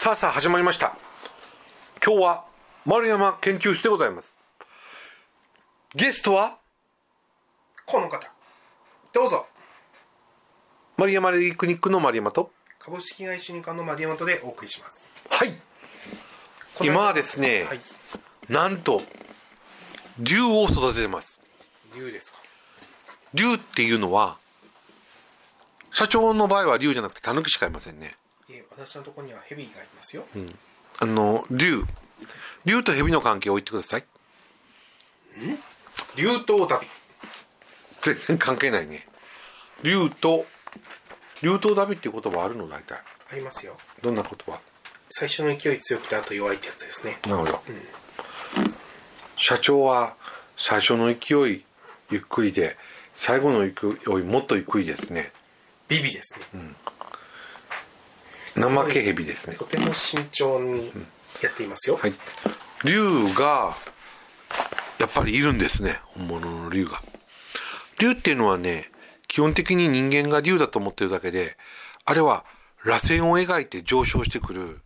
さあさあ始まりました。今日は丸山研究室でございます。ゲストはこの方。どうぞ。丸山レイクニックの丸山と株式会社の丸山とでお送りします。はい。今はですね、はい。なんと竜を育ててます。竜ですか。竜っていうのは社長の場合は竜じゃなくてタヌキしかいませんね。いえ私のところにはヘビがいますよ、あの竜。竜と蛇の関係を言ってください。竜頭ダビ全然関係ないね。竜と竜とダビっていう言葉あるの大体。ありますよ。どんな言葉？最初の勢い強くてあと弱いってやつですね。なるほど、社長は最初の勢いゆっくりで最後の勢いもっとゆっくりですね。ビビですね、怠け蛇ですね。とても慎重にやっていますよ、はい。竜がやっぱりいるんですね。本物の竜が。竜っていうのはね基本的に人間が竜だと思ってるだけであれは螺旋を描いて上昇してくる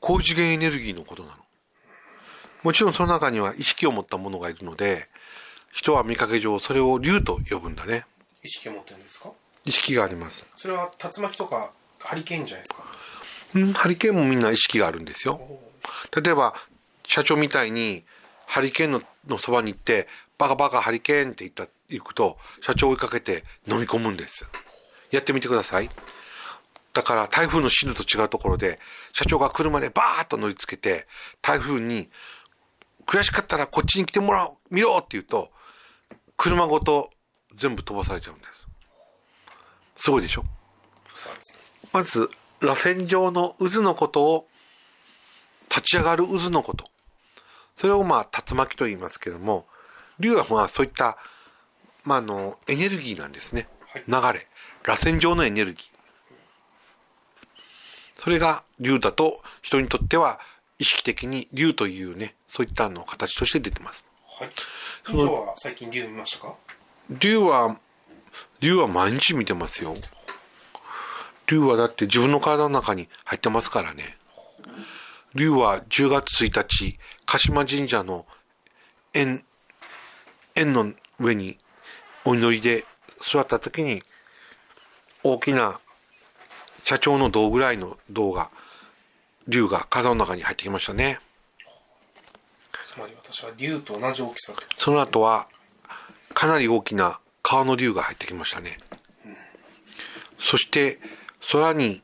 高次元エネルギーのことなの。もちろんその中には意識を持ったものがいるので人は見かけ上それを竜と呼ぶんだね。意識を持ってるんですか？意識があります。それは竜巻とかハリケーンじゃないですか。うんハリケーンもみんな意識があるんですよ。例えば社長みたいにハリケーンののそばに行ってバカバカハリケーンって言った行くと社長を追いかけて飲み込むんです。やってみてください。だから台風の進路と違うところで社長が車でバーッと乗りつけて台風に悔しかったらこっちに来てもらおう見ろって言うと車ごと全部飛ばされちゃうんです。すごいでしょ？そうですねまず螺旋状の渦のことを立ち上がる渦のこと。それをまあ竜巻と言いますけども竜はまあそういった、まあ、あのエネルギーなんですね、はい。流れ。螺旋状のエネルギー。それが竜だと人にとっては意識的に竜というねそういったの形として出てます。はい。今日は最近竜見ましたか？竜は竜は毎日見てますよ竜はだって自分の体の中に入ってますからね。竜は10月1日鹿島神社の円円の上にお祈りで座った時に大きな社長の胴ぐらいの胴が竜が体の中に入ってきましたね。つまり私は竜と同じ大きさってその後はかなり大きな川の竜が入ってきましたね、そして空に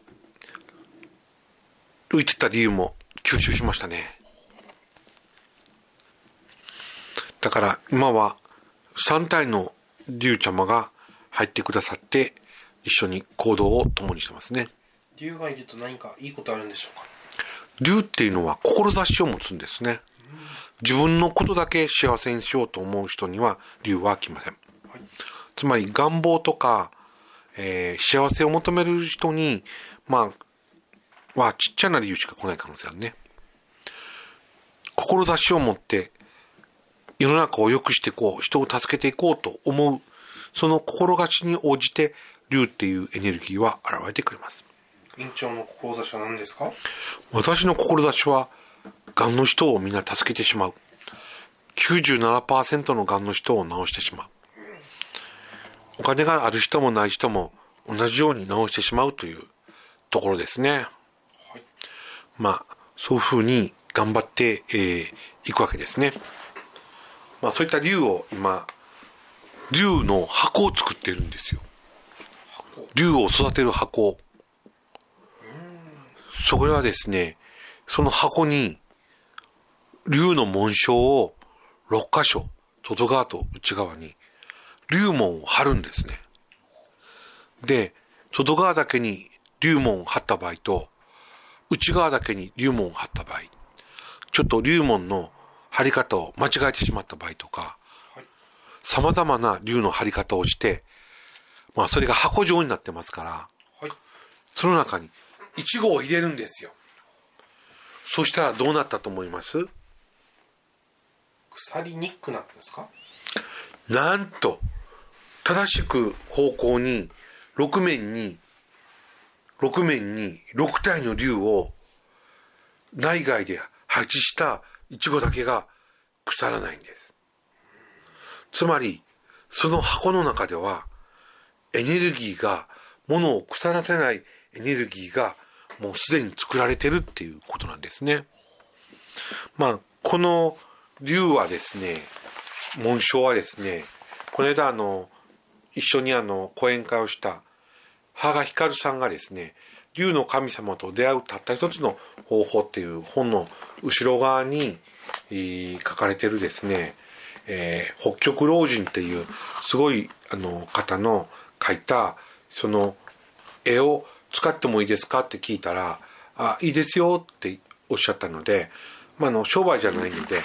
浮いてた竜も吸収しましたね。だから今は3体の竜ちゃまが入ってくださって一緒に行動を共にしてますね。竜がいると何かいいことあるんでしょうか？竜っていうのは志を持つんですね。自分のことだけ幸せにしようと思う人には竜は来ません。はい。つまり願望とか、えー幸せを求める人にまあはちっちゃな理由しか来ない可能性あるね。志を持って世の中を良くしていこう人を助けていこうと思うその心がちに応じて竜っていうエネルギーは現れてくれます。院長の志は何ですか？私の志はがんの人をみんな助けてしまう。97%のがんの人を治してしまうお金がある人もない人も同じように治してしまうというところですね。はい。まあそういうふうに頑張ってい、えーいくわけですね。まあそういった竜を今竜の箱を作ってるんですよ。竜を育てる箱。それはですねその箱に竜の紋章を6箇所外側と内側に竜紋を貼るんですね。で外側だけに竜紋を貼った場合と内側だけに竜紋を貼った場合ちょっと竜紋の貼り方を間違えてしまった場合とかはい。様々な竜の貼り方をしてまあそれが箱状になってますからはい。その中にイチゴを入れるんですよ。そしたらどうなったと思います？腐りにくくなったんですか？なんと正しく方向に6面に6面に6体の竜を内外で配置したイチゴだけが腐らないんです。つまり、その箱の中では、エネルギーが、物を腐らせないエネルギーが、もうすでに作られてるっていうことなんですね。まあ、この竜はですね、紋章はですね、この間あの、一緒にあの、講演会をした羽賀光さんがですね、竜の神様と出会うたった一つの方法っていう本の後ろ側に、えー、書かれてるですね、えー、北極老人っていうすごいあの方の描いたその絵を使ってもいいですかって聞いたら、あ、いいですよっておっしゃったので、まあ、あの、商売じゃないので、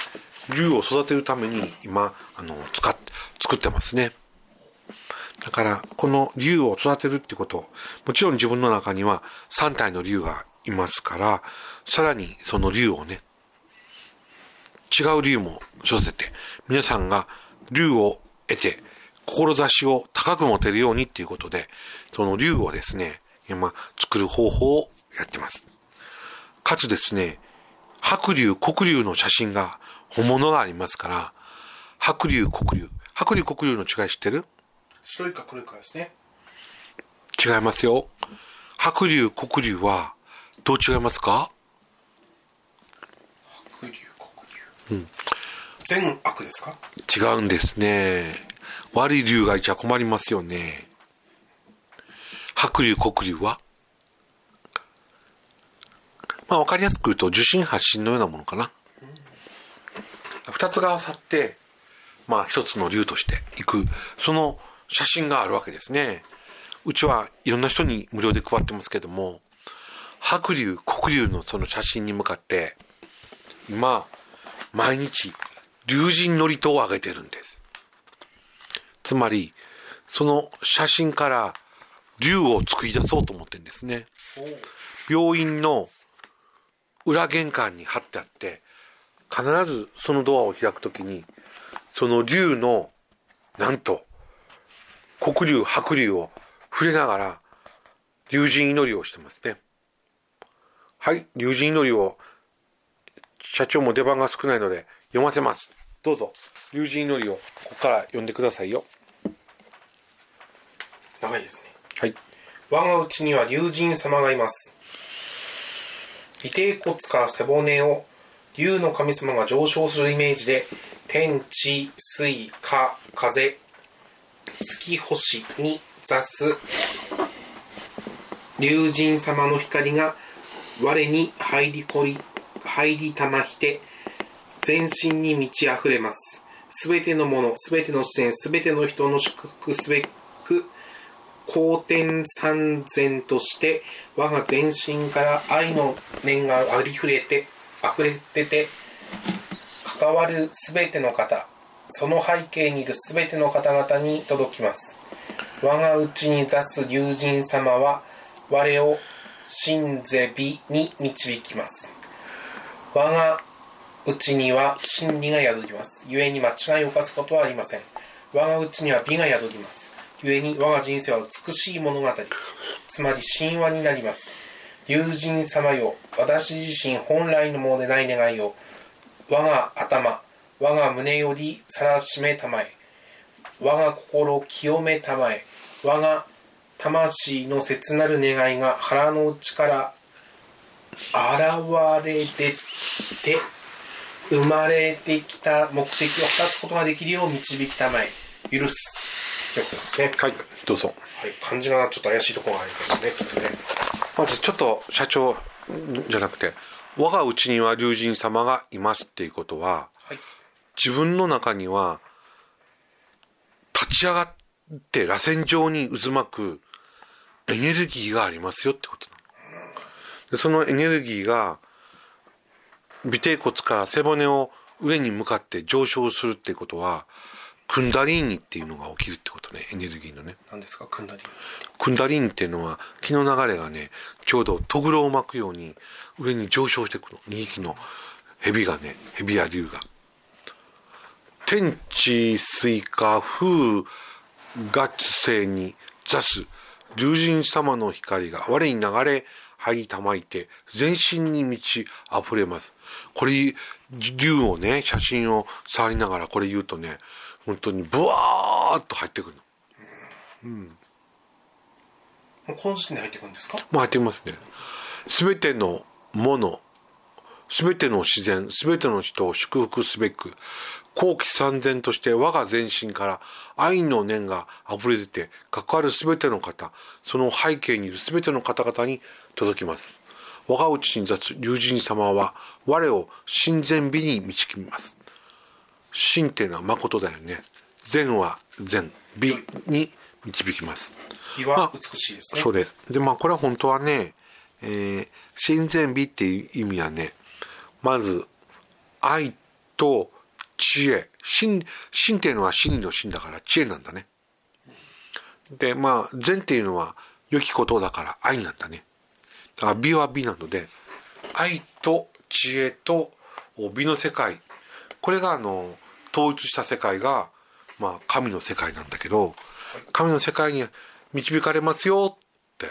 竜を育てるために今、あの、使っ、作ってますね。だから、この竜を育てるってこと、もちろん自分の中には3体の竜がいますから、さらにその竜をね、違う竜も育てて、皆さんが竜を得て、志を高く持てるようにっていうことで、その竜をですね、今作る方法をやってます。かつですね、白竜、黒竜の写真が本物がありますから、白竜、黒竜。白竜、黒竜の違い知ってる？白いか黒いかですね。違いますよ。白竜、黒竜はどう違いますか？白竜、黒竜。うん。善悪ですか？違うんですね。悪い竜がいちゃ困りますよね。白竜、黒竜は？まあ、わかりやすく言うと、受信発信のようなものかな。二つが合わさって、まあ、一つの竜としていく、その写真があるわけですね。うちはいろんな人に無料で配ってますけども、白竜、黒竜のその写真に向かって、今、毎日、竜神祝詞を上げてるんです。つまり、その写真から竜を作り出そうと思ってるんですね。病院の裏玄関に貼ってあって、必ずそのドアを開くときに、その竜の、なんと、黒竜、白竜を触れながら、竜神祈りをしてますね。はい、竜神祈りを、社長も出番が少ないので読ませます。どうぞ、竜神祈りをここから読んでくださいよ。長いですね。はい。我が家には竜神様がいます。尾てい骨か背骨を竜の神様が上昇するイメージで天地水火風月星に座す。竜神様の光が我に入りこり入りたまして全身に満ち溢れます。すべてのものすべての視線すべての人の祝福すべく好天三千として我が全身から愛の念がありふれて溢れてて関わるすべての方その背景にいるすべての方々に届きます。我が内に座す友人様は我を真是美に導きます。我が内には真理が宿ります。故に間違いを犯すことはありません。我が内には美が宿ります。故に我が人生は美しい物語。つまり神話になります。友人様よ私自身本来のものでない願いを我が頭我が胸よりさらしめたまえ我が心清めたまえ我が魂の切なる願いが腹の内から現れ出て生まれてきた目的を果たすことができるよう導きたまえ許すということですね。はい、どうぞ。はい、漢字がちょっと怪しいところがありますね、きっとね。まずちょっと社長じゃなくて、我がうちには龍神様がいますっていうことは、はい、自分の中には、立ち上がって螺旋状に渦巻くエネルギーがありますよってことなの。でそのエネルギーが、尾てい骨から背骨を上に向かって上昇するってことは、クンダリーニっていうのが起きるってことねエネルギーのね。何ですか？クンダリーニ。クンダリーニっていうのは気の流れがねちょうどとぐろを巻くように上に上昇していくの。2匹の蛇がね蛇や竜が天地水火風月星に座す竜神様の光が我に流れ入りたまいて、全身に満ち溢れます。これ、竜をね、写真を触りながらこれ言うとね、本当にブワーっと入ってくるの。もうこの時点で入ってくるんですか？もう入ってきますね。すべてのもの、すべての自然、すべての人を祝福すべく、後期三千として我が全身から愛の念が溢れ出て、関わるすべての方、その背景にいるすべての方々に届きます。我が内に立つ龍神様は、我を親善美に導きます。真っていうのは誠だよね。善は善、美に導きます。美は美しいですね。そうです。で、まあ、これは本当はね、えー、親善美っていう意味はね、まず、愛と知恵。真、真っていうのは真理の真だから知恵なんだね。で、まあ、善っていうのは良きことだから愛なんだね。だから美は美なので、愛と知恵と美の世界。これがあの、統一した世界が、まあ、神の世界なんだけど、神の世界に導かれますよって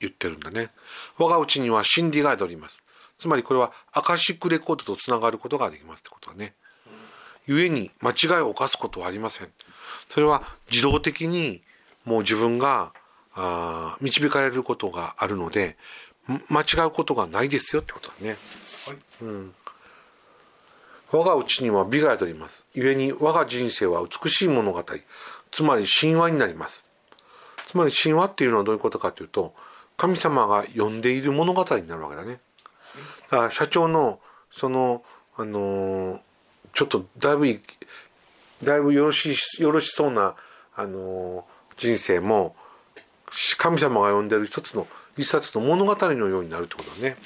言ってるんだね。我が内には真理が宿ります。つまりこれはアカシックレコードとつながることができますってことだね。故に間違いを犯すことはありません。それは自動的にもう自分があ導かれることがあるので、間違うことがないですよってことだね。はい。うん。我が内には美が宿ります。故に我が人生は美しい物語、つまり神話になります。つまり神話っていうのはどういうことかというと、神様が呼んでいる物語になるわけだね。だから社長の、その、あのーちょっとだいぶ、だいぶよろし、よろしそうな、あのー人生も、神様が呼んでる一つの、一冊の物語のようになるってことだね。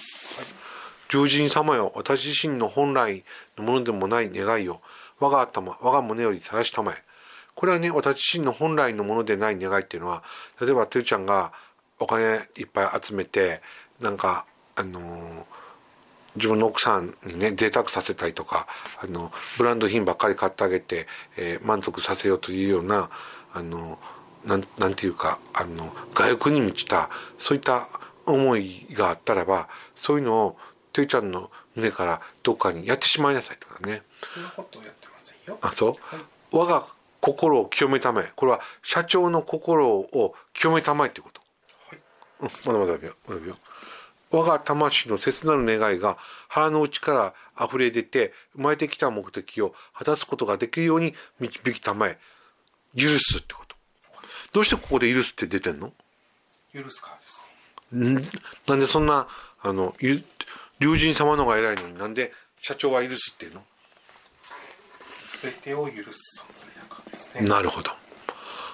獣人様よ、私自身の本来のものでもない願いを、我が頭、我が胸より晒したまえ。これはね、私自身の本来のものでない願いっていうのは、例えば、てるちゃんがお金いっぱい集めて、なんか、あのー自分の奥さんにね、贅沢させたりとか、あの、ブランド品ばっかり買ってあげて、えー満足させようというような、あの、なん、なんていうか、あの、外欲に満ちた、そういった思いがあったらば、そういうのを、てるちゃんの胸からどっかにやってしまいなさいとかね。そんなことをやってませんよ。あ、そう、我が心を清めたまえ。これは社長の心を清めたまえってこと。はい。うんまだまだだよ。まだだよ。我が魂の切なる願いが腹の内から溢れ出て生まれてきた目的を果たすことができるように導きたまえ。許すってこと。どうしてここで許すって出てんの？許すからですね。ん？なんでそんな、あの、ゆ龍神様の方が偉いのになんで社長は許すっていうの？すべてを許す存在だからですね。なるほど。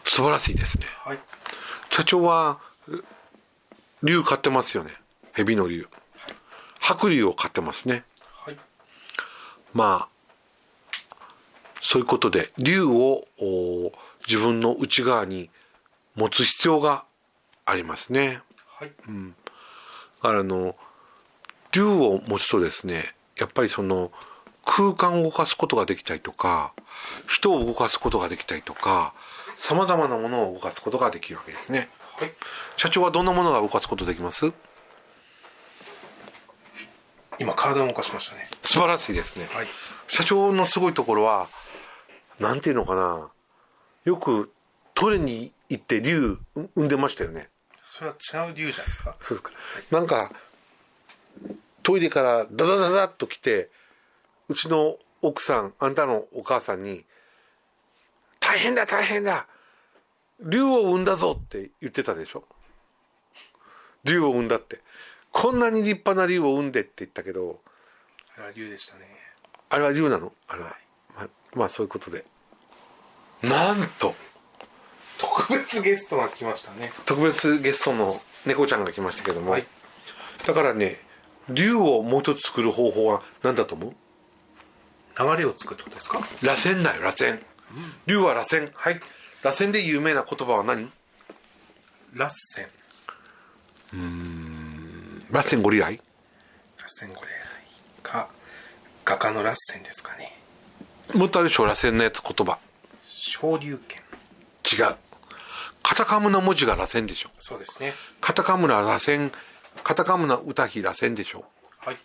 素晴らしいですね。はい。社長は、う竜飼ってますよね。蛇の竜。白竜を飼ってますね。はい。まあ、そういうことで、竜をお自分の内側に持つ必要がありますね。はい。だからあの、竜を持つとですね、やっぱりその、空間を動かすことができたりとか、人を動かすことができたりとか、様々なものを動かすことができるわけですね。はい。社長はどんなものが動かすことできます？今、体を動かしましたね。素晴らしいですね。はい。社長のすごいところは、なんていうのかな、よくトイレに行って竜産んでましたよね。それは違う理由じゃないですか。そうですか。なんか、トイレからダダダダッと来て、うちの奥さん、あんたのお母さんに、大変だ大変だ竜を産んだぞって言ってたでしょ竜を産んだって。こんなに立派な竜を産んでって言ったけど、あれは理由でしたね。あれは竜なの？あれは。まあ、まあそういうことで。なんと、特別ゲストが来ましたね。特別ゲストの猫ちゃんが来ましたけども、はい。だからね竜をもう一つ作る方法は何だと思う？流れを作るってことですか？螺旋だよ螺旋。竜は螺旋。はい。螺旋で有名な言葉は何？ラッセン。螺旋ご利愛？ラッセンゴレか、画家のラッセンですかね。もっとあるでしょ螺旋のやつ言葉。昇竜拳。違う。カタカムの文字が螺旋でしょ。そうですね。カタカムの螺旋カタカムナ歌碑螺旋でしょ。はい。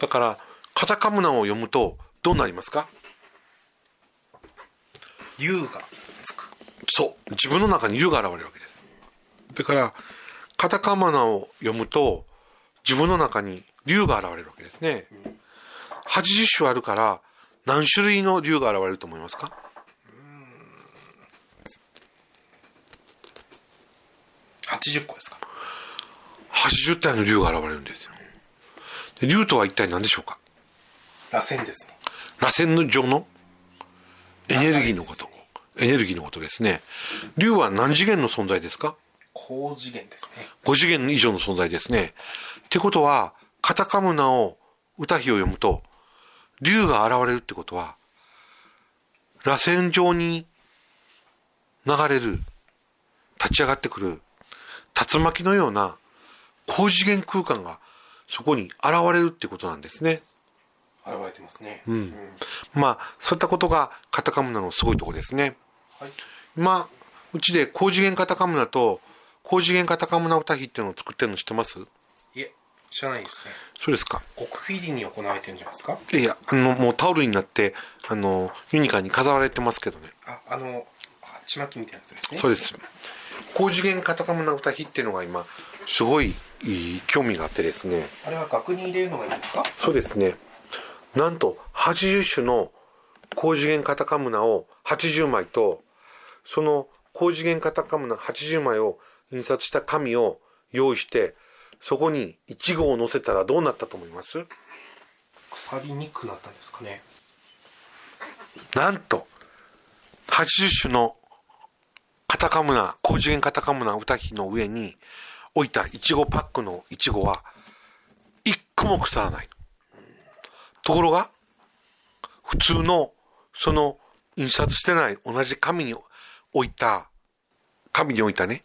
だからカタカムナを読むとどうなりますか？竜がつく。そう。自分の中に竜が現れるわけです。だからカタカムナを読むと自分の中に竜が現れるわけですね。80種あるから何種類の竜が現れると思いますか？80個ですか。80体の竜が現れるんですよ。で竜とは一体何でしょうか？螺旋ですね。螺旋の上の？エネルギーのこと。エネルギーのことですね。竜は何次元の存在ですか？高次元ですね。5次元以上の存在ですね。ってことはカタカムナを歌碑を読むと竜が現れるってことは螺旋状に流れる立ち上がってくる竜巻のような高次元空間がそこに現れるってことなんですね。現れてますね。うん。まあそういったことがカタカムナのすごいところですね。はい。今うちで高次元カタカムナと高次元カタカムナ歌碑っていうのを作ってるの知ってますいえ知らないですねそうですか極フィリに行われてるんじゃないですかいやあのもうタオルになってあのユニカに飾られてますけどねああのちまきみたいなやつですねそうです高次元カタカムナ歌碑っていうのが今すごいいい興味があってですねあれは額に入れるのがいいんですかそうですねなんと80種の高次元カタカムナを80枚とその高次元カタカムナ80枚を印刷した紙を用意してそこに1号を載せたらどうなったと思います？腐りにくくなったんですかね。なんと80種のカタカムナ高次元カタカムナ歌碑の上に置いたいちごパックのいちごは一個も腐らない。ところが普通のその印刷してない同じ紙に置いた紙に置いたね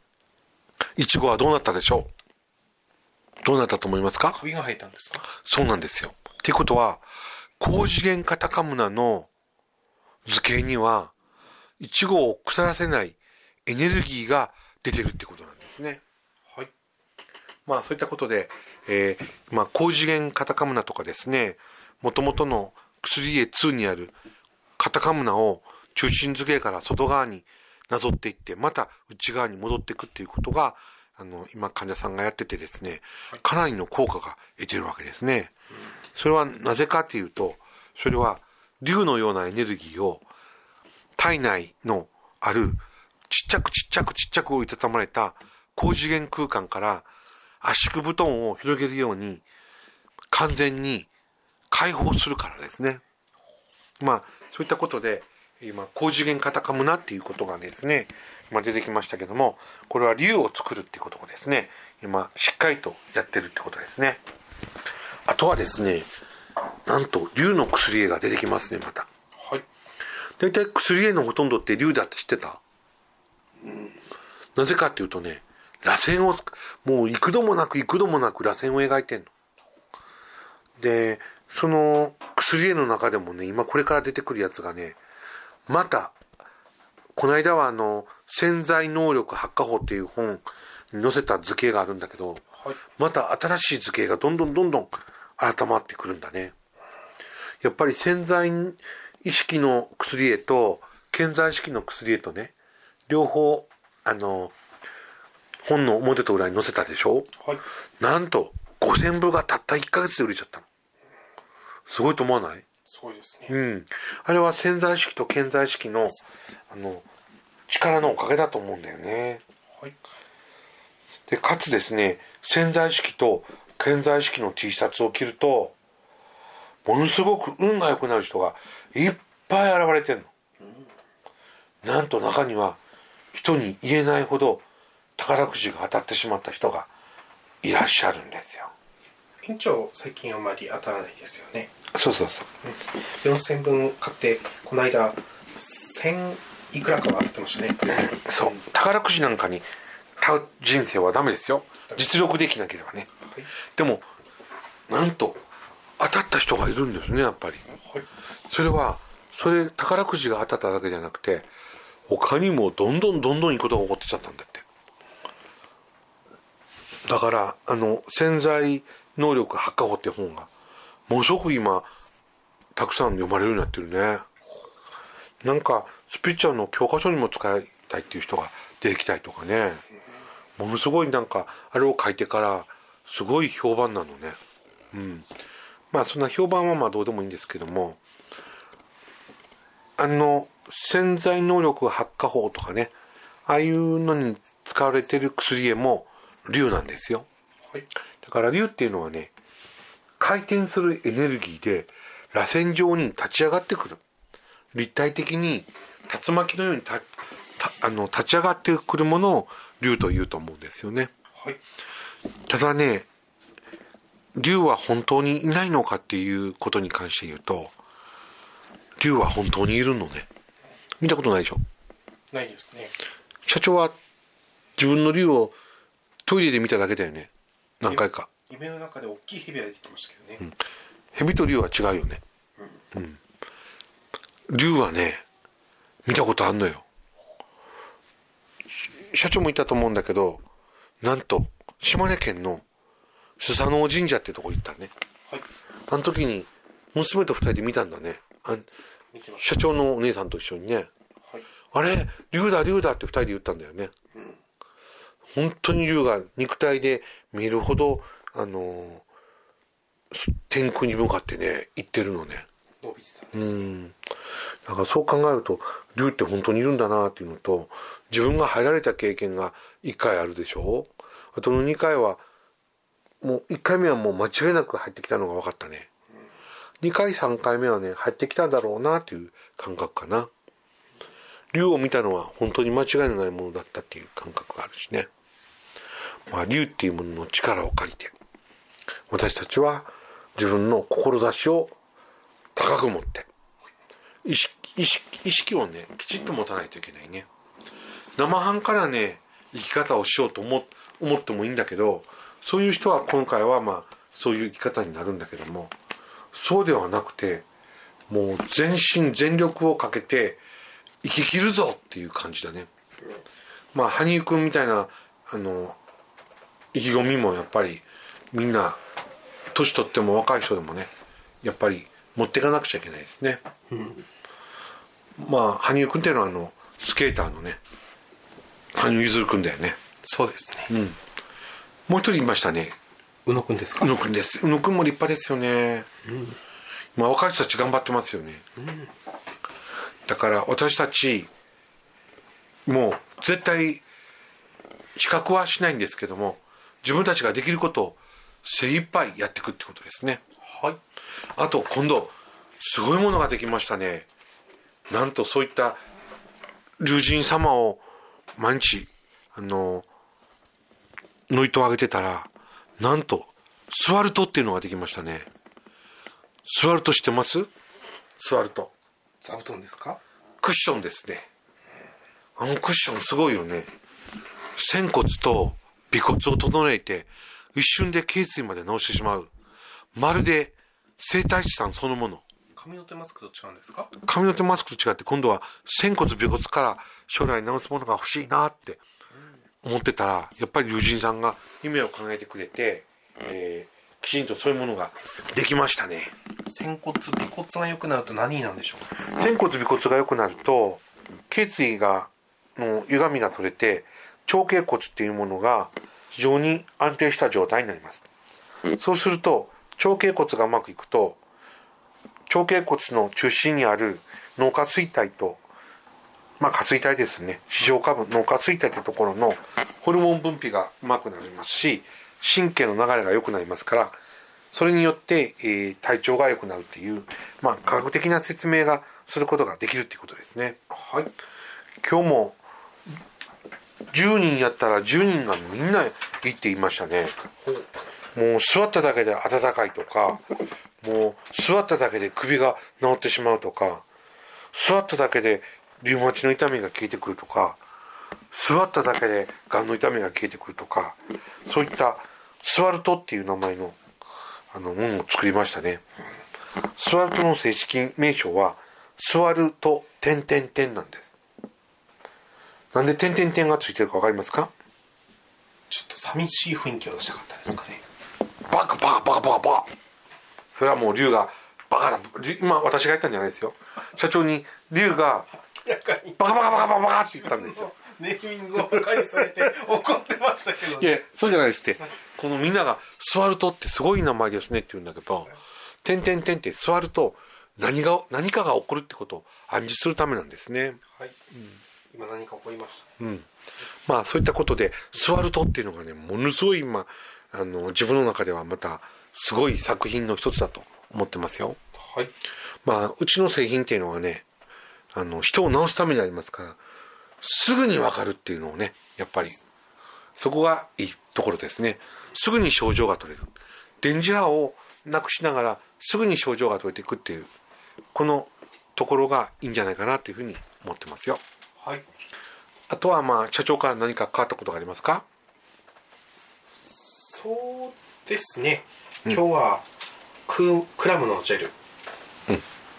いちごはどうなったでしょう？どうなったと思いますか？カビが生えたんですか？そうなんですよ。っていうことは、高次元カタカムナの図形には、イチゴを腐らせないエネルギーが出てるってことなんですね。はいまあそういったことで、えーまあ高次元カタカムナとかですね、元々の薬絵2にあるカタカムナを中心図形から外側になぞっていって、また内側に戻っていくっていうことが、あの、今患者さんがやっててですね、かなりの効果が得てるわけですね。それはなぜかっていうと、それは竜のようなエネルギーを体内のあるちっちゃくちっちゃくちっちゃく折りたたまれた高次元空間から圧縮布団を広げるように完全に解放するからですね。まあそういったことで今高次元カタカムナっていうことがですね今出てきましたけどもこれは竜を作るっていうことをですね。今しっかりとやってるってことですね。あとはですねなんと竜の薬絵が出てきますねまた。はい。大体薬絵のほとんどって竜だって知ってた、なぜかっていうとね螺旋をもう幾度もなく幾度もなく螺旋を描いてんの。でその薬絵の中でもね今これから出てくるやつがねまたこの間はあの潜在能力発火法っていう本に載せた図形があるんだけどはい。また新しい図形がどんどんどんどん改まってくるんだね。やっぱり潜在意識の薬絵と潜在意識の薬絵とね両方あの本の表と裏に載せたでしょ？はい。なんと5000部がたった1ヶ月で売れちゃったの。すごいと思わない？すごいですね、うん。あれは潜在意識と潜在意識のあの力のおかげだと思うんだよね。はい。でかつですね潜在意識と潜在意識の T シャツを着るとものすごく運が良くなる人がいっぱい現れてんの、なんと中には人に言えないほど宝くじが当たってしまった人がいらっしゃるんですよ。院長最近あんまり当たらないですよねそうそうそう。4000分買ってこの間1000いくらかはってましたね。そう。宝くじなんかに買う人生はダメですよ。実力できなければね。はい。でもなんと当たった人がいるんですねやっぱり。はい。それはそれ宝くじが当たっただけじゃなくて他にもどんどんどんどんいいことが起こってちゃったんだって。だからあの潜在能力発火法って本がものすごく今たくさん読まれるようになってるね。なんかスピリチュアルの教科書にも使いたいっていう人が出てきたりとかね。ものすごいなんかあれを書いてからすごい評判なのね。うん。まあそんな評判はまあどうでもいいんですけども。あの潜在能力発火法とかね。ああいうのに使われてる薬へも竜なんですよ。はい。だから竜っていうのはね回転するエネルギーで螺旋状に立ち上がってくる。立体的に竜巻のようにたたあの立ち上がってくるものを竜というと思うんですよね。はい。ただね竜は本当にいないのかっていうことに関して言うと竜は本当にいるのね。見たことないでしょ？ないですね。社長は自分の竜をトイレで見ただけだよね。何回か夢の中で大きい蛇が出てきましたけどね、蛇と竜は違うよね。うん。竜はね見たことあんのよ。社長も言ったと思うんだけどなんと島根県の須佐能神社ってとこ行ったね。はい。あの時に娘と二人で見たんだね。あ社長のお姉さんと一緒にね。はい。あれ竜だ竜だって二人で言ったんだよね、本当に竜が肉体で見えるほどあのー天空に向かってね行ってるのね。伸びてたんです、うん。だからそう考えると竜って本当にいるんだなっていうのと自分が入られた経験が1回あるでしょ？あとの2回はもう1回目はもう間違いなく入ってきたのが分かったね。2回3回目はね入ってきたんだろうなっていう感覚かな。竜を見たのは本当に間違いのないものだったっていう感覚があるしね。まあ竜っていうものの力を借りて私たちは自分の志を高く持って意識意識意識をねきちっと持たないといけないね。生半可なね生き方をしようと思思ってもいいんだけどそういう人は今回はまあそういう生き方になるんだけどもそうではなくてもう全身全力をかけて生き切るぞっていう感じだね。まあ羽生君みたいなあの意気込みもやっぱりみんな年取っても若い人でもねやっぱり持っていかなくちゃいけないですね、まあ羽生君っていうのはあのスケーターのね羽生結弦君だよね。そうですね、もう一人いましたね。宇野くんですか？宇野君です。宇野君も立派ですよね、まあ若い人たち頑張ってますよね、だから私たちもう絶対比較はしないんですけども自分たちができることを精一杯やっていくってことですね。はい。あと今度すごいものができましたね。なんとそういった龍神様を毎日あのノイトをあげてたらなんとスワルトっていうのができましたね。スワルト知ってます？スワルト座布団ですか？クッションですね。あのクッションすごいよね。仙骨と尾骨を整えて一瞬で頸椎まで治してしまう。まるで整体師さんそのもの。髪の毛マスクと違うんですか？髪の毛マスクと違って今度は仙骨尾骨から将来治すものが欲しいなって思ってたらやっぱり龍神さんが夢を考えてくれて、えーきちんとそういうものができましたね。仙骨尾骨が良くなると何になるんでしょう？仙骨尾骨が良くなると頸椎がの歪みが取れて長頸骨っていうものが非常に安定した状態になります。そうすると長頸骨がうまくいくと長頸骨の中心にある脳下垂体とまあ下垂体ですね。視床下部脳下垂体というところのホルモン分泌がうまくなりますし神経の流れが良くなりますからそれによって、えー体調が良くなるっていう、まあ、科学的な説明がすることができるっていうことですね。はい。今日も10人やったら10人がみんないいって言いましたね。もう座っただけで暖かいとか、もう座っただけで首が治ってしまうとか、座っただけでリウマチの痛みが消えてくるとか、座っただけでがんの痛みが消えてくるとか、そういったスワルトっていう名前のあのものを作りましたね。スワルトの正式名称は、スワルト点々点なんです。なんで点々点がついてるかわかりますか？ちょっと寂しい雰囲気を出したかったですかね。バカバカバカバカバカ。それはもう龍がバカだ。龍今私が言ったんじゃないですよ。社長に龍が明らかにバカバカバカバカバカって言ったんですよ。ネーミングをバカにされて怒ってましたけどいやそうじゃないですって。このみんなが「スワルトってすごい名前ですね」って言うんだけど「点点点」って座ると何が何かが起こるってことを暗示するためなんですね。はい、今何か起こりました？うん。まあそういったことで「スワルト」っていうのがねものすごい今あの自分の中ではまたすごい作品の一つだと思ってますよ。はい。まあうちの製品っていうのはねあの人を治すためにありますからすぐに分かるっていうのをねやっぱりそこがいいところですね。すぐに症状が取れる。電磁波をなくしながらすぐに症状が取れていくっていうこのところがいいんじゃないかなというふうに思ってますよはい。あとはまあ社長から何か変わったことがありますか？そうですね。今日はククラムのジェル、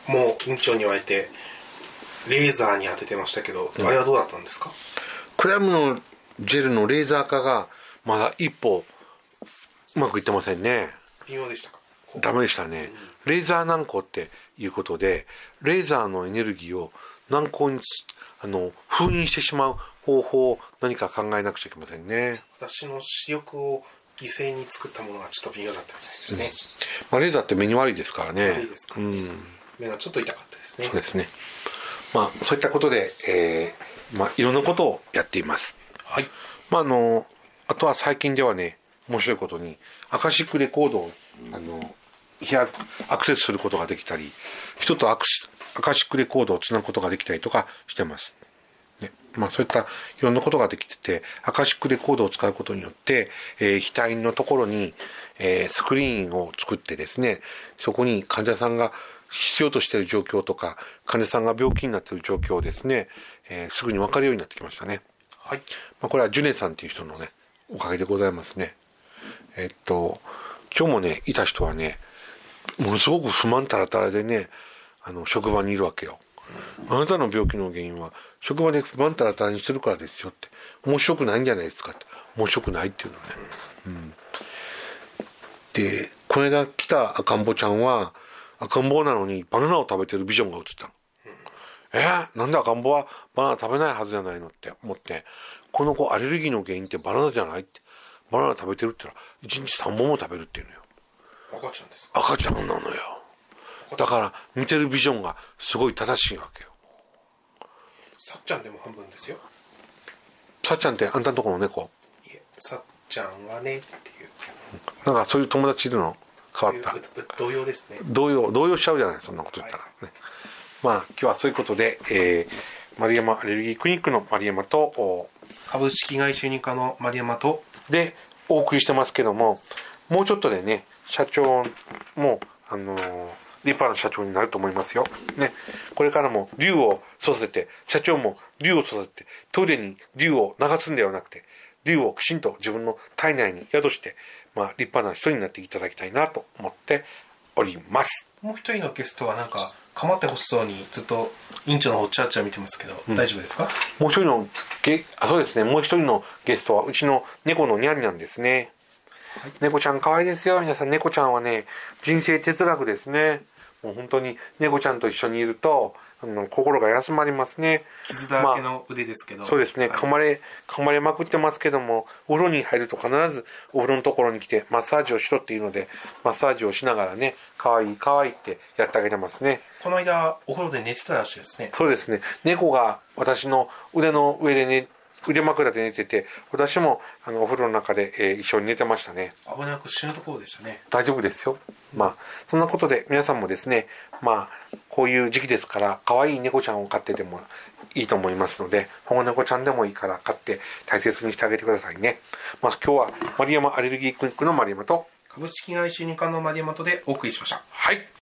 もう院長に言われてレーザーに当ててましたけど、あれはどうだったんですか？クラムのジェルのレーザー化がまだ一歩うまくいってませんね。微妙でしたか？ダメでしたね、レーザー軟膏っていうことでレーザーのエネルギーを軟膏につあの封印してしまう方法を何か考えなくちゃいけませんね、私の視力を犠牲に作ったものがちょっと微妙だったみたいですね、まあ、レーザーって目に悪いですからね。目がちょっと痛かったですね。そうですね。まあそういったことで、えーまあ、いろんなことをやっています。はい。まああのあとは最近ではね面白いことにアカシックレコードをあの開くアクセスすることができたり人とアクシアカシックレコードをつなぐことができたりとかしてます。ねまあ、そういったいろんなことができててアカシックレコードを使うことによって、えー額のところに、えースクリーンを作ってですねそこに患者さんが必要としている状況とか患者さんが病気になっている状況をですね、えーすぐに分かるようになってきましたね。はいまあ、これはジュネさんっていう人のね、おかげでございますね。えっと、今日もね、いた人はね、ものすごく不満たらたらでね、あの、職場にいるわけよ。あなたの病気の原因は、職場で不満たらたらにしてるからですよって。面白くないんじゃないですかって。面白くないっていうのね。うん。で、この間来た赤ん坊ちゃんは、赤ん坊なのにバナナを食べてるビジョンが映ったの。えー、なんで赤ん坊は？バナナ食べないはずじゃないのって思って、この子アレルギーの原因ってバナナじゃないって。バナナ食べてるって言ったら、1日3本も食べるっていうのよ。赤ちゃんですか？赤ちゃんなのよ。だから、見てるビジョンがすごい正しいわけよ。さっちゃんでも半分ですよ。さっちゃんってあんたんとこの猫？いえさっちゃんはねっていう。なんかそういう友達いるの？変わった。同様ですね。動揺動揺しちゃうじゃないそんなこと言ったら、ね。まあ今日はそういうことで、えー、丸山アレルギークリニックの丸山とお株式会社ユニカの丸山とでお送りしてますけどももうちょっとでね社長もあのー立派な社長になると思いますよ。ね。これからも竜を育てて、社長も竜を育てて、トイレに竜を流すんではなくて、竜をきちんと自分の体内に宿して、まあ立派な人になっていただきたいなと思っております。もう一人のゲストはなんか構ってほしそうにずっと院長の方チャーチャー見てますけど、大丈夫ですか？もう一人のゲ、あ、そうですね。もう一人のゲストは、うちの猫のニャンニャンですね。猫ちゃん可愛いですよ。皆さん、猫ちゃんはね、人生哲学ですね。もう本当に猫ちゃんと一緒にいると、あの心が休まりますね。傷だらけの腕ですけど、そうですね。はい噛まれ、噛まれまくってますけども、お風呂に入ると必ずお風呂のところに来てマッサージをしろっていうので、マッサージをしながらね、可愛い可愛いってやってあげてますね。この間お風呂で寝てたらしいですねそうですね。猫が私の腕の上でね、腕枕で寝てて、私もあのお風呂の中で、えー一緒に寝てましたね。危なく死ぬところでしたね大丈夫ですよ。まあ、そんなことで皆さんもですね、まあ、こういう時期ですから、可愛い猫ちゃんを飼ってでもいいと思いますので、保護猫ちゃんでもいいから飼って大切にしてあげてくださいね。まあ、今日は丸山アレルギークリニックの丸山と、株式会社ユニカの丸山とでお送りしましたはい。